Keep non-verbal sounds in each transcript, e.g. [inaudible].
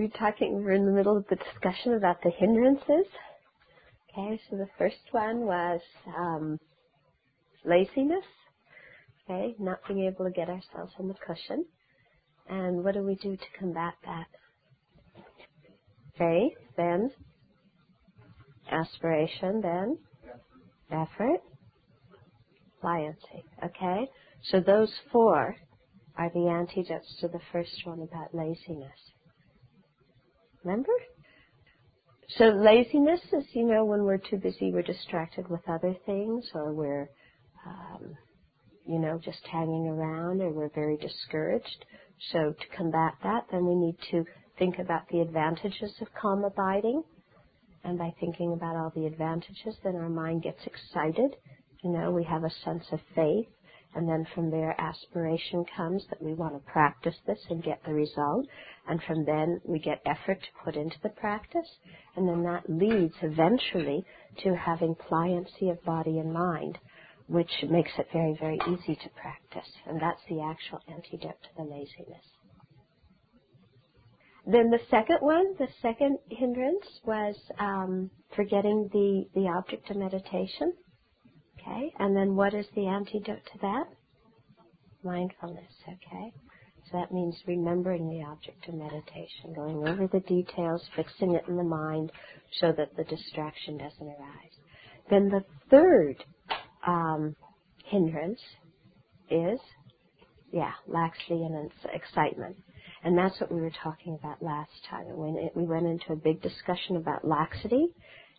we're talking, we're in the middle of the discussion about the hindrances. Okay, so the first one was um, laziness. Okay, not being able to get ourselves on the cushion. And what do we do to combat that? Faith, then aspiration, then effort, pliancy. Okay? So those four are the antidotes to the first one about laziness. Remember? So laziness is, you know, when we're too busy, we're distracted with other things, or we're, um, you know, just hanging around, or we're very discouraged. So to combat that, then we need to think about the advantages of calm abiding. And by thinking about all the advantages, then our mind gets excited. You know, we have a sense of faith. And then from there, aspiration comes that we want to practice this and get the result. And from then, we get effort to put into the practice. And then that leads eventually to having pliancy of body and mind, which makes it very, very easy to practice. And that's the actual antidote to the laziness. Then the second one, the second hindrance was um, forgetting the, the object of meditation. Okay, and then what is the antidote to that? Mindfulness, okay? So that means remembering the object of meditation, going over the details, fixing it in the mind so that the distraction doesn't arise. Then the third um, hindrance is, yeah, laxity and excitement. And that's what we were talking about last time. When we went into a big discussion about laxity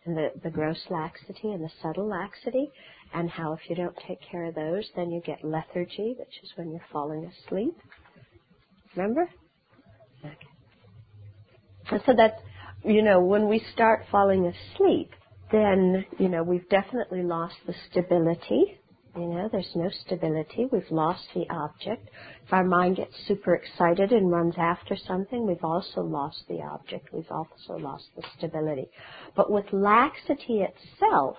and the, the gross laxity and the subtle laxity and how if you don't take care of those, then you get lethargy, which is when you're falling asleep. Remember? Okay. And so that, you know, when we start falling asleep, then, you know, we've definitely lost the stability. You know, there's no stability. We've lost the object. If our mind gets super excited and runs after something, we've also lost the object. We've also lost the stability. But with laxity itself,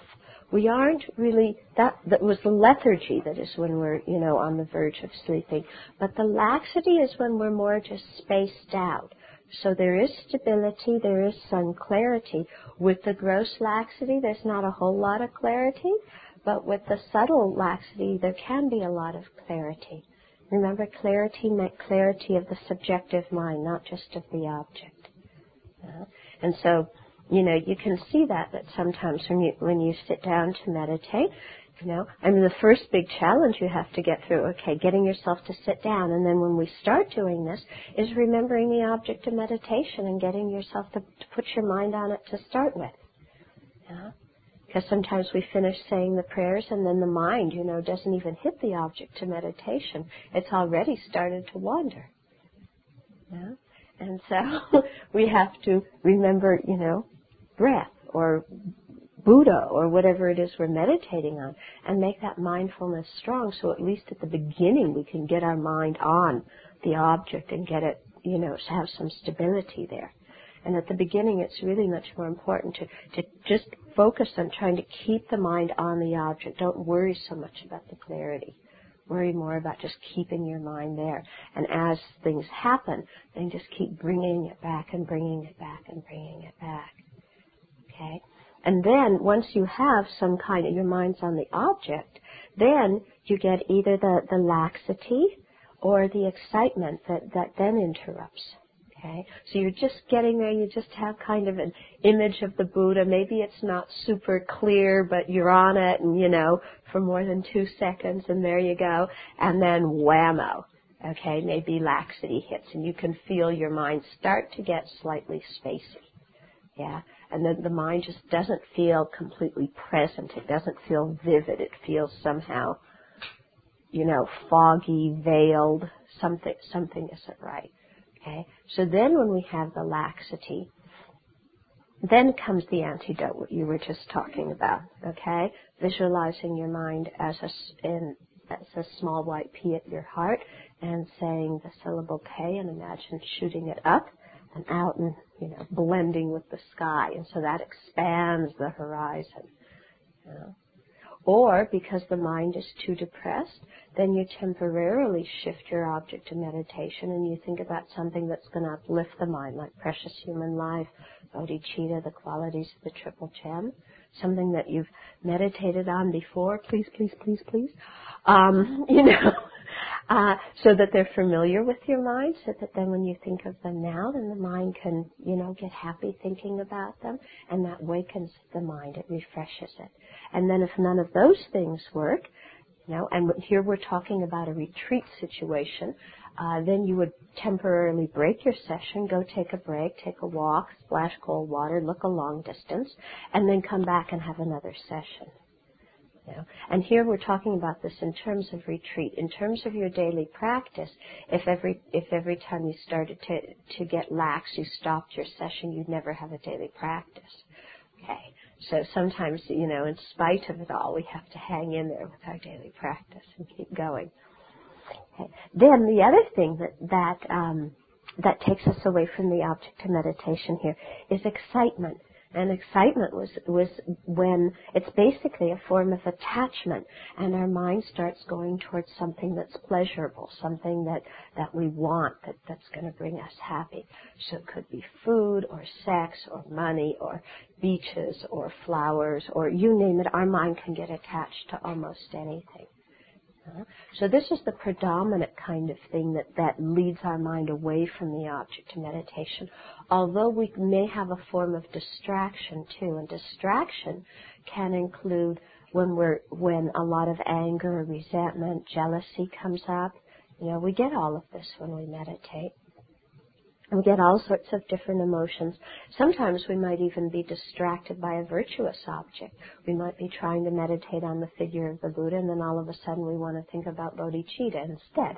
we aren't really that that was the lethargy that is when we're you know on the verge of sleeping. But the laxity is when we're more just spaced out. So there is stability there is some clarity. With the gross laxity there's not a whole lot of clarity but with the subtle laxity there can be a lot of clarity. Remember clarity meant clarity of the subjective mind not just of the object. Uh, and so you know, you can see that that sometimes when you when you sit down to meditate, you know, I mean the first big challenge you have to get through, okay, getting yourself to sit down, and then when we start doing this, is remembering the object of meditation and getting yourself to, to put your mind on it to start with. Yeah? Because sometimes we finish saying the prayers and then the mind, you know, doesn't even hit the object to meditation. It's already started to wander. Yeah? And so [laughs] we have to remember, you know, breath or Buddha or whatever it is we're meditating on and make that mindfulness strong so at least at the beginning we can get our mind on the object and get it, you know, have some stability there. And at the beginning it's really much more important to, to just focus on trying to keep the mind on the object. Don't worry so much about the clarity. Worry more about just keeping your mind there. And as things happen, then just keep bringing it back and bringing it back and bringing it back. Okay? And then once you have some kind of your mind's on the object, then you get either the, the laxity or the excitement that, that then interrupts. Okay? So you're just getting there, you just have kind of an image of the Buddha. Maybe it's not super clear, but you're on it and you know, for more than two seconds and there you go. And then whammo. Okay, maybe laxity hits and you can feel your mind start to get slightly spacey. Yeah and then the mind just doesn't feel completely present. It doesn't feel vivid. It feels somehow, you know, foggy, veiled. Something, something isn't right. Okay. So then, when we have the laxity, then comes the antidote, what you were just talking about. Okay. Visualizing your mind as a in, as a small white pea at your heart, and saying the syllable K, and imagine shooting it up and out and you know blending with the sky, and so that expands the horizon. You know. Or because the mind is too depressed, then you temporarily shift your object to meditation and you think about something that's going to uplift the mind, like precious human life, bodhicitta, the qualities of the triple gem, something that you've meditated on before. Please, please, please, please. Um, [laughs] you know, uh, so that they're familiar with your mind, so that then when you think of them now, then the mind can, you know, get happy thinking about them, and that wakens the mind, it refreshes it. And then if none of those things work, you know, and here we're talking about a retreat situation, uh, then you would temporarily break your session, go take a break, take a walk, splash cold water, look a long distance, and then come back and have another session. And here we're talking about this in terms of retreat. In terms of your daily practice, if every if every time you started to to get lax, you stopped your session, you'd never have a daily practice. Okay. So sometimes, you know, in spite of it all, we have to hang in there with our daily practice and keep going. Okay. Then the other thing that that um, that takes us away from the object of meditation here is excitement. And excitement was, was when it's basically a form of attachment and our mind starts going towards something that's pleasurable, something that, that we want, that, that's going to bring us happy. So it could be food or sex or money or beaches or flowers or you name it, our mind can get attached to almost anything. So this is the predominant kind of thing that, that leads our mind away from the object of meditation. Although we may have a form of distraction too, and distraction can include when we're when a lot of anger, resentment, jealousy comes up. You know, we get all of this when we meditate. We get all sorts of different emotions. Sometimes we might even be distracted by a virtuous object. We might be trying to meditate on the figure of the Buddha, and then all of a sudden we want to think about bodhicitta instead.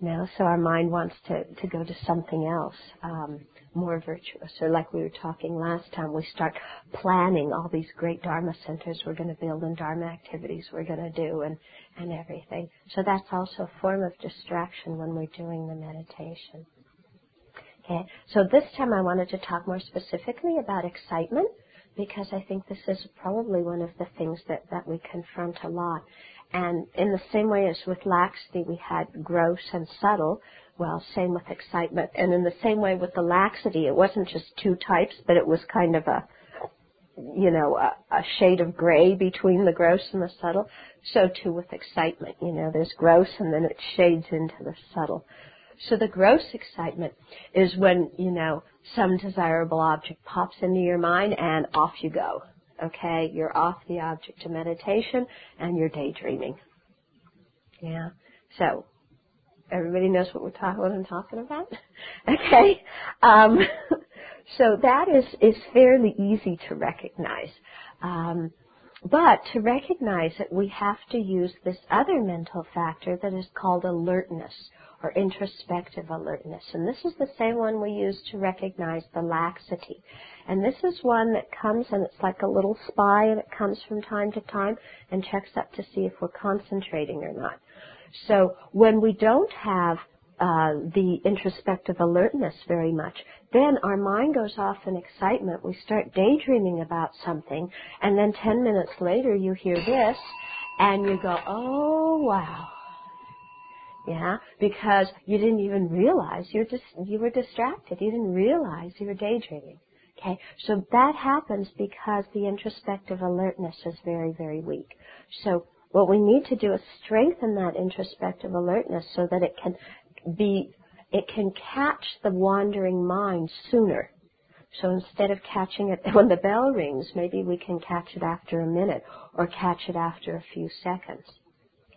You know, so our mind wants to, to go to something else, um, more virtuous. Or like we were talking last time, we start planning all these great Dharma centers we're going to build and Dharma activities we're going to do and, and everything. So that's also a form of distraction when we're doing the meditation. Okay, so this time I wanted to talk more specifically about excitement because I think this is probably one of the things that, that we confront a lot. And in the same way as with laxity, we had gross and subtle. Well, same with excitement. And in the same way with the laxity, it wasn't just two types, but it was kind of a, you know, a, a shade of gray between the gross and the subtle. So too with excitement. You know, there's gross and then it shades into the subtle. So the gross excitement is when, you know, some desirable object pops into your mind and off you go. Okay, you're off the object of meditation and you're daydreaming. Yeah. So everybody knows what we're talking what I'm talking about? [laughs] okay. Um, [laughs] so that is is fairly easy to recognize. Um, but to recognize it, we have to use this other mental factor that is called alertness or introspective alertness. And this is the same one we use to recognize the laxity. And this is one that comes and it's like a little spy and it comes from time to time and checks up to see if we're concentrating or not. So when we don't have uh, the introspective alertness very much, then our mind goes off in excitement. We start daydreaming about something, and then 10 minutes later you hear this, and you go, oh wow, yeah, because you didn't even realize you're just you were distracted. You didn't realize you were daydreaming. Okay, so that happens because the introspective alertness is very, very weak. So what we need to do is strengthen that introspective alertness so that it can be, it can catch the wandering mind sooner. So instead of catching it [laughs] when the bell rings, maybe we can catch it after a minute or catch it after a few seconds.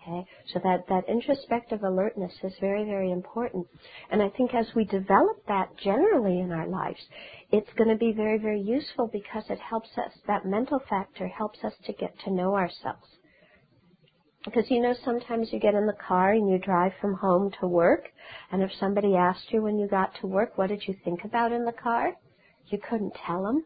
Okay? So that, that introspective alertness is very, very important. And I think as we develop that generally in our lives, it's going to be very, very useful because it helps us, that mental factor helps us to get to know ourselves. Because you know, sometimes you get in the car and you drive from home to work, and if somebody asked you when you got to work, what did you think about in the car? You couldn't tell them.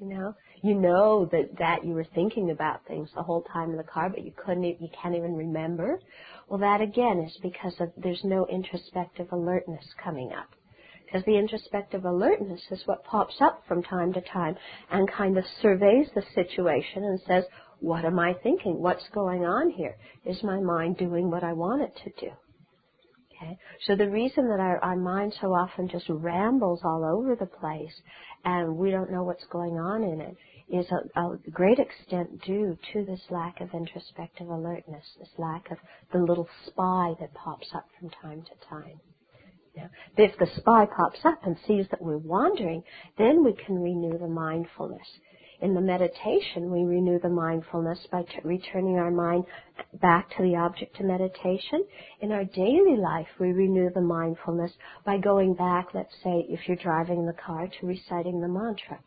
You know, you know that that you were thinking about things the whole time in the car, but you couldn't, you can't even remember. Well, that again is because of there's no introspective alertness coming up. Because the introspective alertness is what pops up from time to time and kind of surveys the situation and says, what am I thinking? What's going on here? Is my mind doing what I want it to do? Okay? So the reason that our, our mind so often just rambles all over the place and we don't know what's going on in it is a, a great extent due to this lack of introspective alertness, this lack of the little spy that pops up from time to time. Now, if the spy pops up and sees that we're wandering, then we can renew the mindfulness. In the meditation, we renew the mindfulness by t- returning our mind back to the object of meditation. In our daily life, we renew the mindfulness by going back, let's say, if you're driving the car, to reciting the mantra.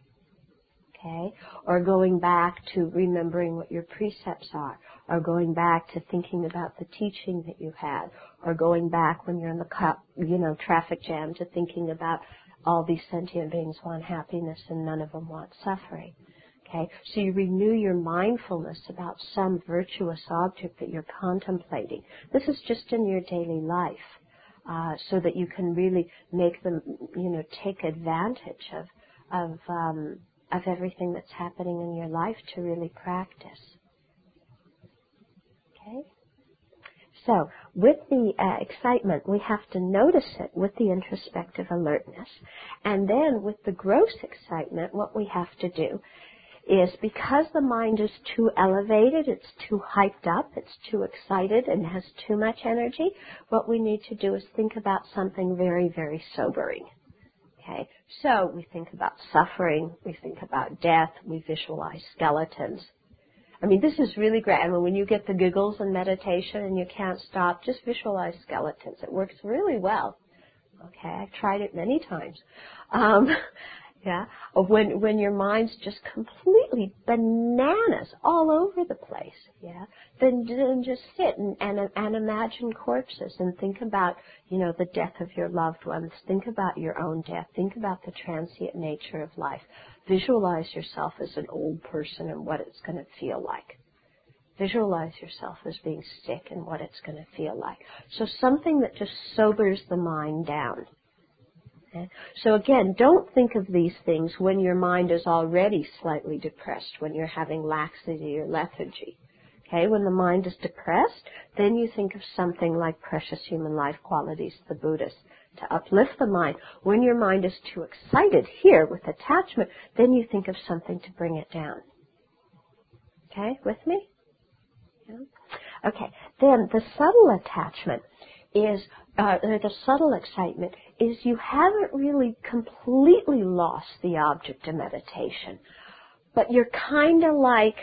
Okay? Or going back to remembering what your precepts are, or going back to thinking about the teaching that you had, or going back when you're in the you know traffic jam to thinking about all these sentient beings want happiness and none of them want suffering. Okay? So you renew your mindfulness about some virtuous object that you're contemplating. This is just in your daily life. Uh, so that you can really make them, you know, take advantage of, of, um, of everything that's happening in your life to really practice. Okay? So, with the uh, excitement, we have to notice it with the introspective alertness. And then with the gross excitement, what we have to do is because the mind is too elevated, it's too hyped up, it's too excited and has too much energy, what we need to do is think about something very, very sobering. Okay, so we think about suffering, we think about death, we visualize skeletons. I mean, this is really great. I mean, when you get the giggles in meditation and you can't stop, just visualize skeletons. It works really well. Okay, I've tried it many times. Um, [laughs] yeah, of when when your mind's just completely bananas all over the place, yeah, then, then just sit and, and and imagine corpses and think about you know the death of your loved ones. Think about your own death. Think about the transient nature of life. Visualize yourself as an old person and what it's going to feel like. Visualize yourself as being sick and what it's going to feel like. So something that just sobers the mind down. Okay? So again, don't think of these things when your mind is already slightly depressed, when you're having laxity or lethargy. Okay, when the mind is depressed, then you think of something like precious human life qualities, the Buddhists, to uplift the mind. When your mind is too excited here with attachment, then you think of something to bring it down. Okay, with me? Yeah. Okay, then the subtle attachment is uh, the subtle excitement is you haven't really completely lost the object of meditation, but you're kind of like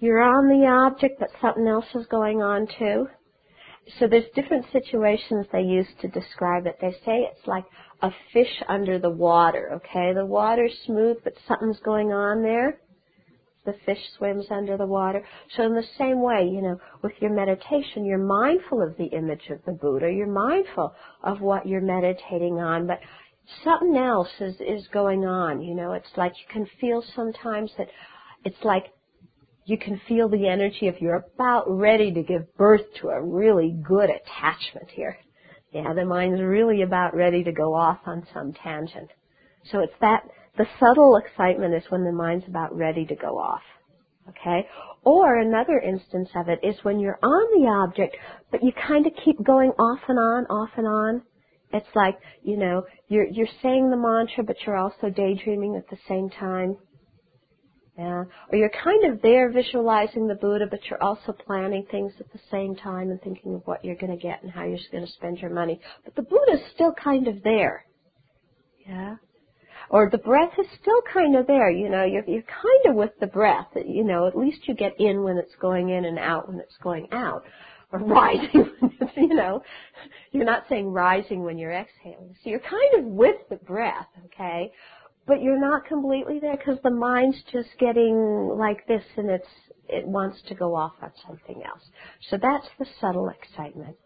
you're on the object, but something else is going on too. So there's different situations they use to describe it. They say it's like a fish under the water. Okay, the water's smooth, but something's going on there the fish swims under the water. So in the same way, you know, with your meditation, you're mindful of the image of the Buddha. You're mindful of what you're meditating on, but something else is, is going on. You know, it's like you can feel sometimes that it's like you can feel the energy of you're about ready to give birth to a really good attachment here. Yeah, the mind's really about ready to go off on some tangent. So it's that the subtle excitement is when the mind's about ready to go off. Okay? Or another instance of it is when you're on the object, but you kind of keep going off and on, off and on. It's like, you know, you're, you're saying the mantra, but you're also daydreaming at the same time. Yeah. Or you're kind of there visualizing the Buddha, but you're also planning things at the same time and thinking of what you're going to get and how you're going to spend your money. But the Buddha's still kind of there. Yeah or the breath is still kind of there. You know, you're, you're kind of with the breath. You know, at least you get in when it's going in and out when it's going out. Or [laughs] rising, you know, you're not saying rising when you're exhaling. So you're kind of with the breath, okay? But you're not completely there because the mind's just getting like this and it's, it wants to go off on something else. So that's the subtle excitement.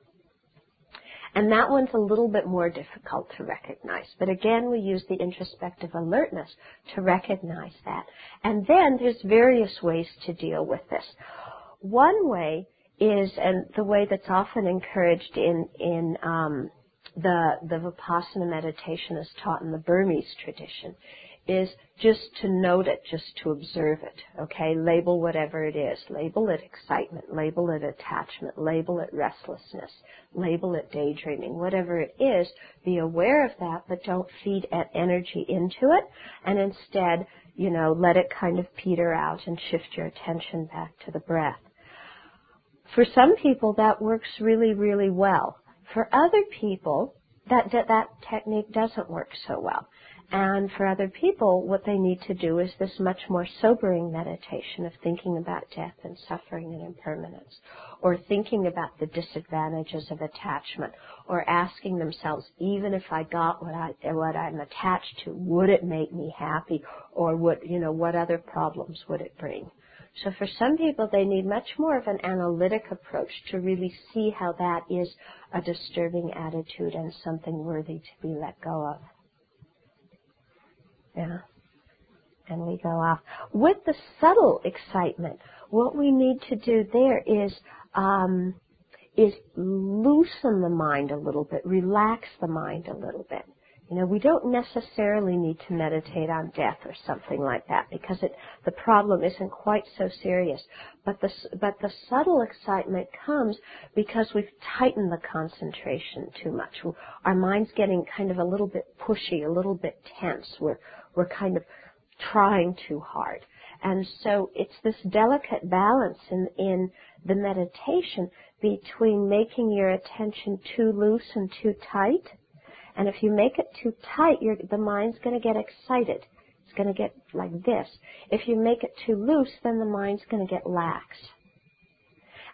And that one's a little bit more difficult to recognize. But again, we use the introspective alertness to recognize that. And then there's various ways to deal with this. One way is, and the way that's often encouraged in, in um, the, the Vipassana meditation is taught in the Burmese tradition, is just to note it, just to observe it. Okay, label whatever it is. Label it excitement, label it attachment, label it restlessness, label it daydreaming, whatever it is. Be aware of that, but don't feed energy into it, and instead, you know, let it kind of peter out and shift your attention back to the breath. For some people, that works really, really well. For other people, that, that, that technique doesn't work so well. And for other people, what they need to do is this much more sobering meditation of thinking about death and suffering and impermanence, or thinking about the disadvantages of attachment, or asking themselves, even if I got what I what I'm attached to, would it make me happy, or would you know what other problems would it bring? So for some people, they need much more of an analytic approach to really see how that is a disturbing attitude and something worthy to be let go of. Yeah. And we go off. With the subtle excitement, what we need to do there is um, is loosen the mind a little bit, relax the mind a little bit. You know, we don't necessarily need to meditate on death or something like that because it, the problem isn't quite so serious. But the, but the subtle excitement comes because we've tightened the concentration too much. Our mind's getting kind of a little bit pushy, a little bit tense. We're, we're kind of trying too hard. And so it's this delicate balance in, in the meditation between making your attention too loose and too tight and if you make it too tight, the mind's going to get excited. It's going to get like this. If you make it too loose, then the mind's going to get lax.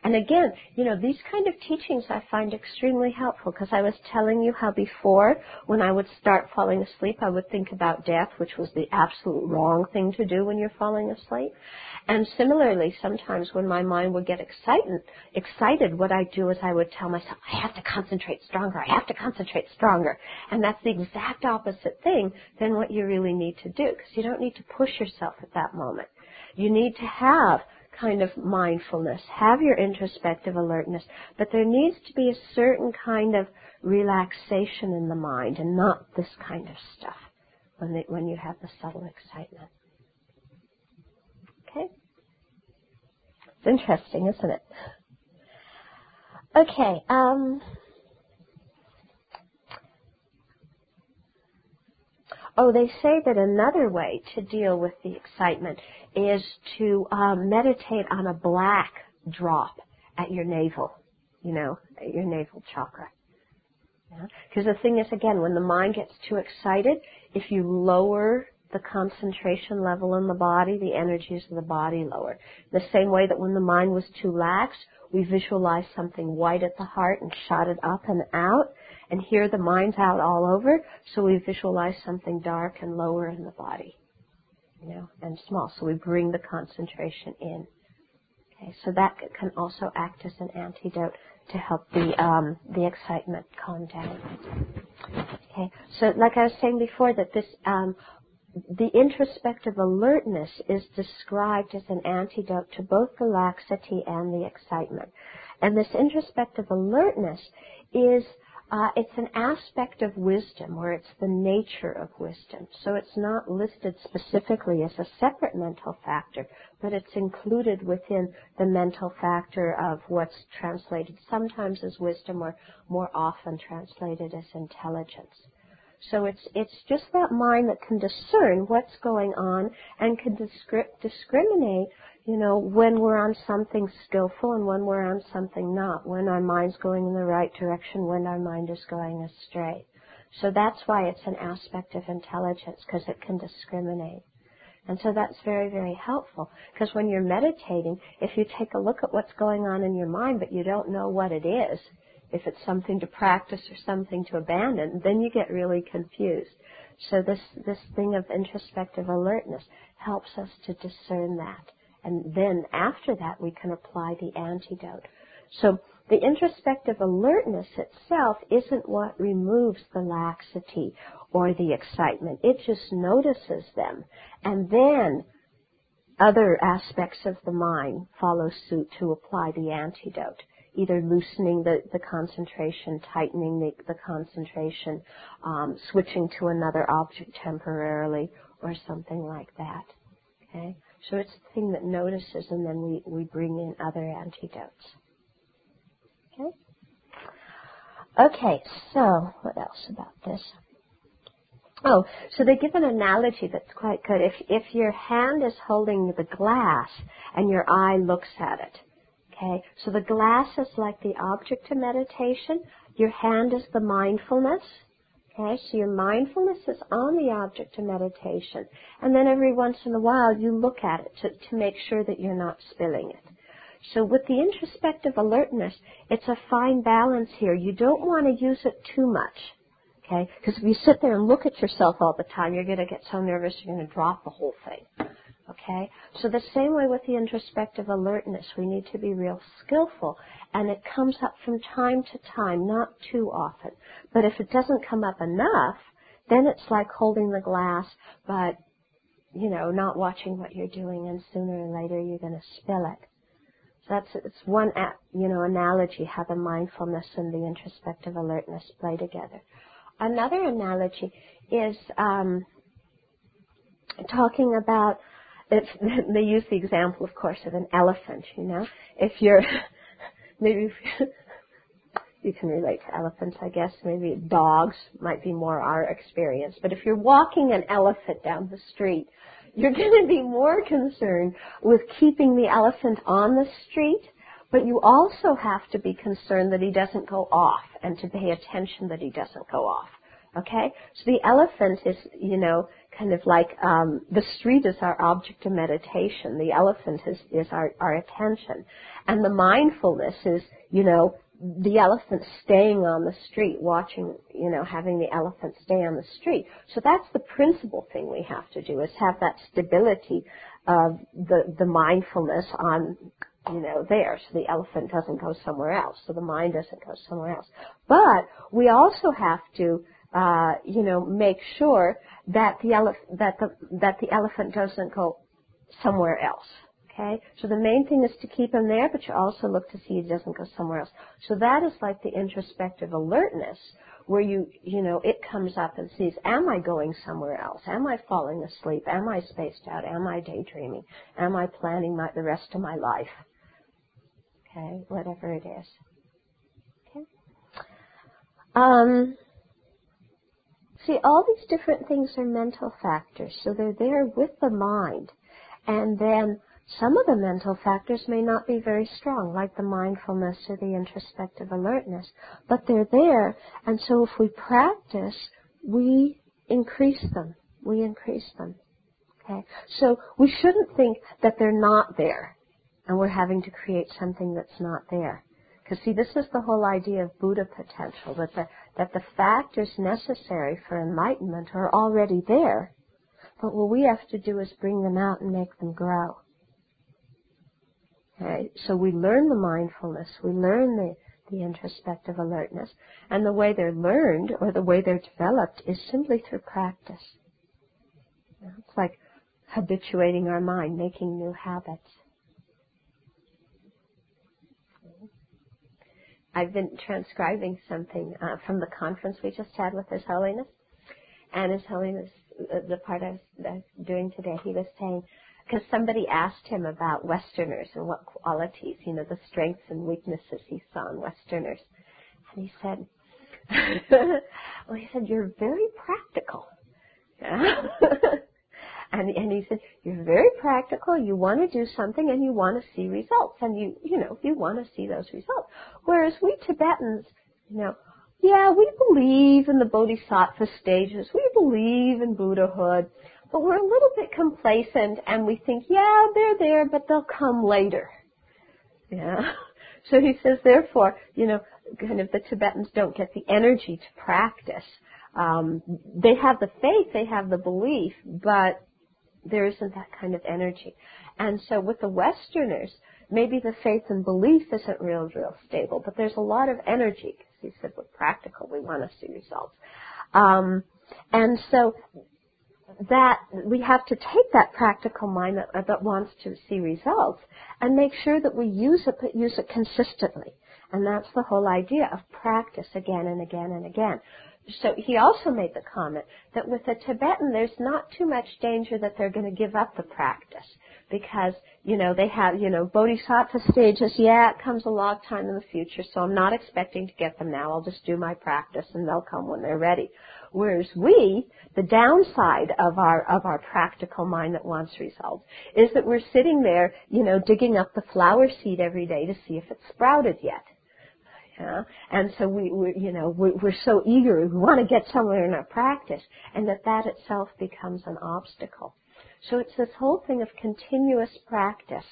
And again, you know, these kind of teachings I find extremely helpful because I was telling you how before, when I would start falling asleep, I would think about death, which was the absolute wrong thing to do when you're falling asleep. And similarly, sometimes when my mind would get excited, excited, what I'd do is I would tell myself, I have to concentrate stronger, I have to concentrate stronger. And that's the exact opposite thing than what you really need to do because you don't need to push yourself at that moment. You need to have kind of mindfulness, have your introspective alertness, but there needs to be a certain kind of relaxation in the mind and not this kind of stuff when, they, when you have the subtle excitement. Okay? It's interesting, isn't it? Okay, um, Oh, they say that another way to deal with the excitement is to um, meditate on a black drop at your navel, you know, at your navel chakra. Because yeah? the thing is, again, when the mind gets too excited, if you lower the concentration level in the body, the energies of the body lower. The same way that when the mind was too lax, we visualized something white at the heart and shot it up and out. And here the mind's out all over, so we visualize something dark and lower in the body, you know, and small. So we bring the concentration in. Okay, so that can also act as an antidote to help the um, the excitement calm down. Okay, so like I was saying before, that this um, the introspective alertness is described as an antidote to both the laxity and the excitement. And this introspective alertness is uh, it's an aspect of wisdom, or it's the nature of wisdom. So it's not listed specifically as a separate mental factor, but it's included within the mental factor of what's translated sometimes as wisdom, or more often translated as intelligence. So it's it's just that mind that can discern what's going on and can discri- discriminate you know, when we're on something skillful and when we're on something not, when our mind's going in the right direction, when our mind is going astray. So that's why it's an aspect of intelligence, because it can discriminate. And so that's very, very helpful. Because when you're meditating, if you take a look at what's going on in your mind, but you don't know what it is, if it's something to practice or something to abandon, then you get really confused. So this, this thing of introspective alertness helps us to discern that. And then after that, we can apply the antidote. So the introspective alertness itself isn't what removes the laxity or the excitement. It just notices them. And then other aspects of the mind follow suit to apply the antidote. either loosening the, the concentration, tightening the, the concentration, um, switching to another object temporarily, or something like that. Okay? So it's the thing that notices, and then we, we bring in other antidotes. Okay? Okay, so what else about this? Oh, so they give an analogy that's quite good. If if your hand is holding the glass and your eye looks at it, okay, so the glass is like the object of meditation. Your hand is the mindfulness. Okay, so your mindfulness is on the object of meditation, and then every once in a while you look at it to, to make sure that you're not spilling it. So with the introspective alertness, it's a fine balance here. You don't want to use it too much. Okay? Because if you sit there and look at yourself all the time, you're going to get so nervous you're going to drop the whole thing. Okay? So the same way with the introspective alertness, we need to be real skillful. And it comes up from time to time, not too often. But if it doesn't come up enough, then it's like holding the glass, but, you know, not watching what you're doing, and sooner or later you're going to spill it. So that's it's one, you know, analogy how the mindfulness and the introspective alertness play together. Another analogy is um, talking about. [laughs] they use the example, of course, of an elephant. You know, if you're [laughs] maybe if [laughs] you can relate to elephants, I guess. Maybe dogs might be more our experience. But if you're walking an elephant down the street, you're going to be more concerned with keeping the elephant on the street but you also have to be concerned that he doesn't go off and to pay attention that he doesn't go off. Okay? So the elephant is, you know, kind of like um, the street is our object of meditation. The elephant is, is our, our attention. And the mindfulness is, you know, the elephant staying on the street, watching, you know, having the elephant stay on the street. So that's the principal thing we have to do is have that stability of the, the mindfulness on you know, there, so the elephant doesn't go somewhere else, so the mind doesn't go somewhere else. But we also have to, uh, you know, make sure that the elef- that the that the elephant doesn't go somewhere else. Okay, so the main thing is to keep him there, but you also look to see he doesn't go somewhere else. So that is like the introspective alertness, where you, you know, it comes up and sees, am I going somewhere else? Am I falling asleep? Am I spaced out? Am I daydreaming? Am I planning my, the rest of my life? okay, whatever it is. Okay. Um, see, all these different things are mental factors, so they're there with the mind, and then some of the mental factors may not be very strong, like the mindfulness or the introspective alertness, but they're there, and so if we practice, we increase them. We increase them. Okay? So we shouldn't think that they're not there and we're having to create something that's not there. Because see, this is the whole idea of Buddha potential, that the, that the factors necessary for enlightenment are already there, but what we have to do is bring them out and make them grow. Okay? So we learn the mindfulness, we learn the, the introspective alertness, and the way they're learned or the way they're developed is simply through practice. It's like habituating our mind, making new habits. I've been transcribing something uh, from the conference we just had with His Holiness. And His Holiness, uh, the part I was uh, doing today, he was saying, because somebody asked him about Westerners and what qualities, you know, the strengths and weaknesses he saw in Westerners. And he said, [laughs] well, he said, you're very practical. [laughs] [laughs] And, and he said, you're very practical, you want to do something and you want to see results. And you, you know, you want to see those results. Whereas we Tibetans, you know, yeah, we believe in the bodhisattva stages, we believe in Buddhahood, but we're a little bit complacent and we think, yeah, they're there, but they'll come later. Yeah. [laughs] So he says, therefore, you know, kind of the Tibetans don't get the energy to practice. Um, they have the faith, they have the belief, but there isn't that kind of energy. And so with the Westerners, maybe the faith and belief isn't real, real stable, but there's a lot of energy because he said we're practical, we want to see results. Um, and so that we have to take that practical mind that, that wants to see results and make sure that we use it, but use it consistently. And that's the whole idea of practice again and again and again. So he also made the comment that with a Tibetan, there's not too much danger that they're going to give up the practice because, you know, they have, you know, bodhisattva stages. Yeah, it comes a long time in the future, so I'm not expecting to get them now. I'll just do my practice and they'll come when they're ready. Whereas we, the downside of our, of our practical mind that wants results is that we're sitting there, you know, digging up the flower seed every day to see if it's sprouted yet. Yeah? And so we, we you know, we, we're so eager, we want to get somewhere in our practice, and that that itself becomes an obstacle. So it's this whole thing of continuous practice.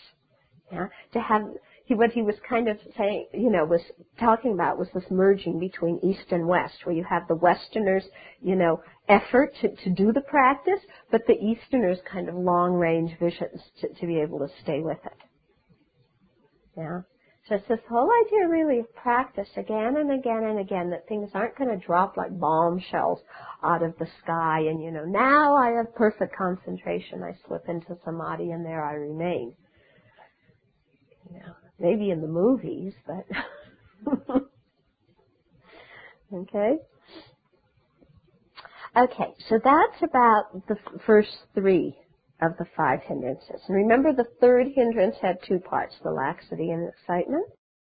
Yeah? To have, he, what he was kind of saying, you know, was talking about was this merging between East and West, where you have the Westerners, you know, effort to, to do the practice, but the Easterners kind of long range visions to, to be able to stay with it. Yeah. So it's this whole idea really of practice again and again and again that things aren't going to drop like bombshells out of the sky and you know, now I have perfect concentration, I slip into samadhi and there I remain. You know, maybe in the movies, but [laughs] okay. Okay, so that's about the first three of the five hindrances. And remember the third hindrance had two parts, the laxity and excitement.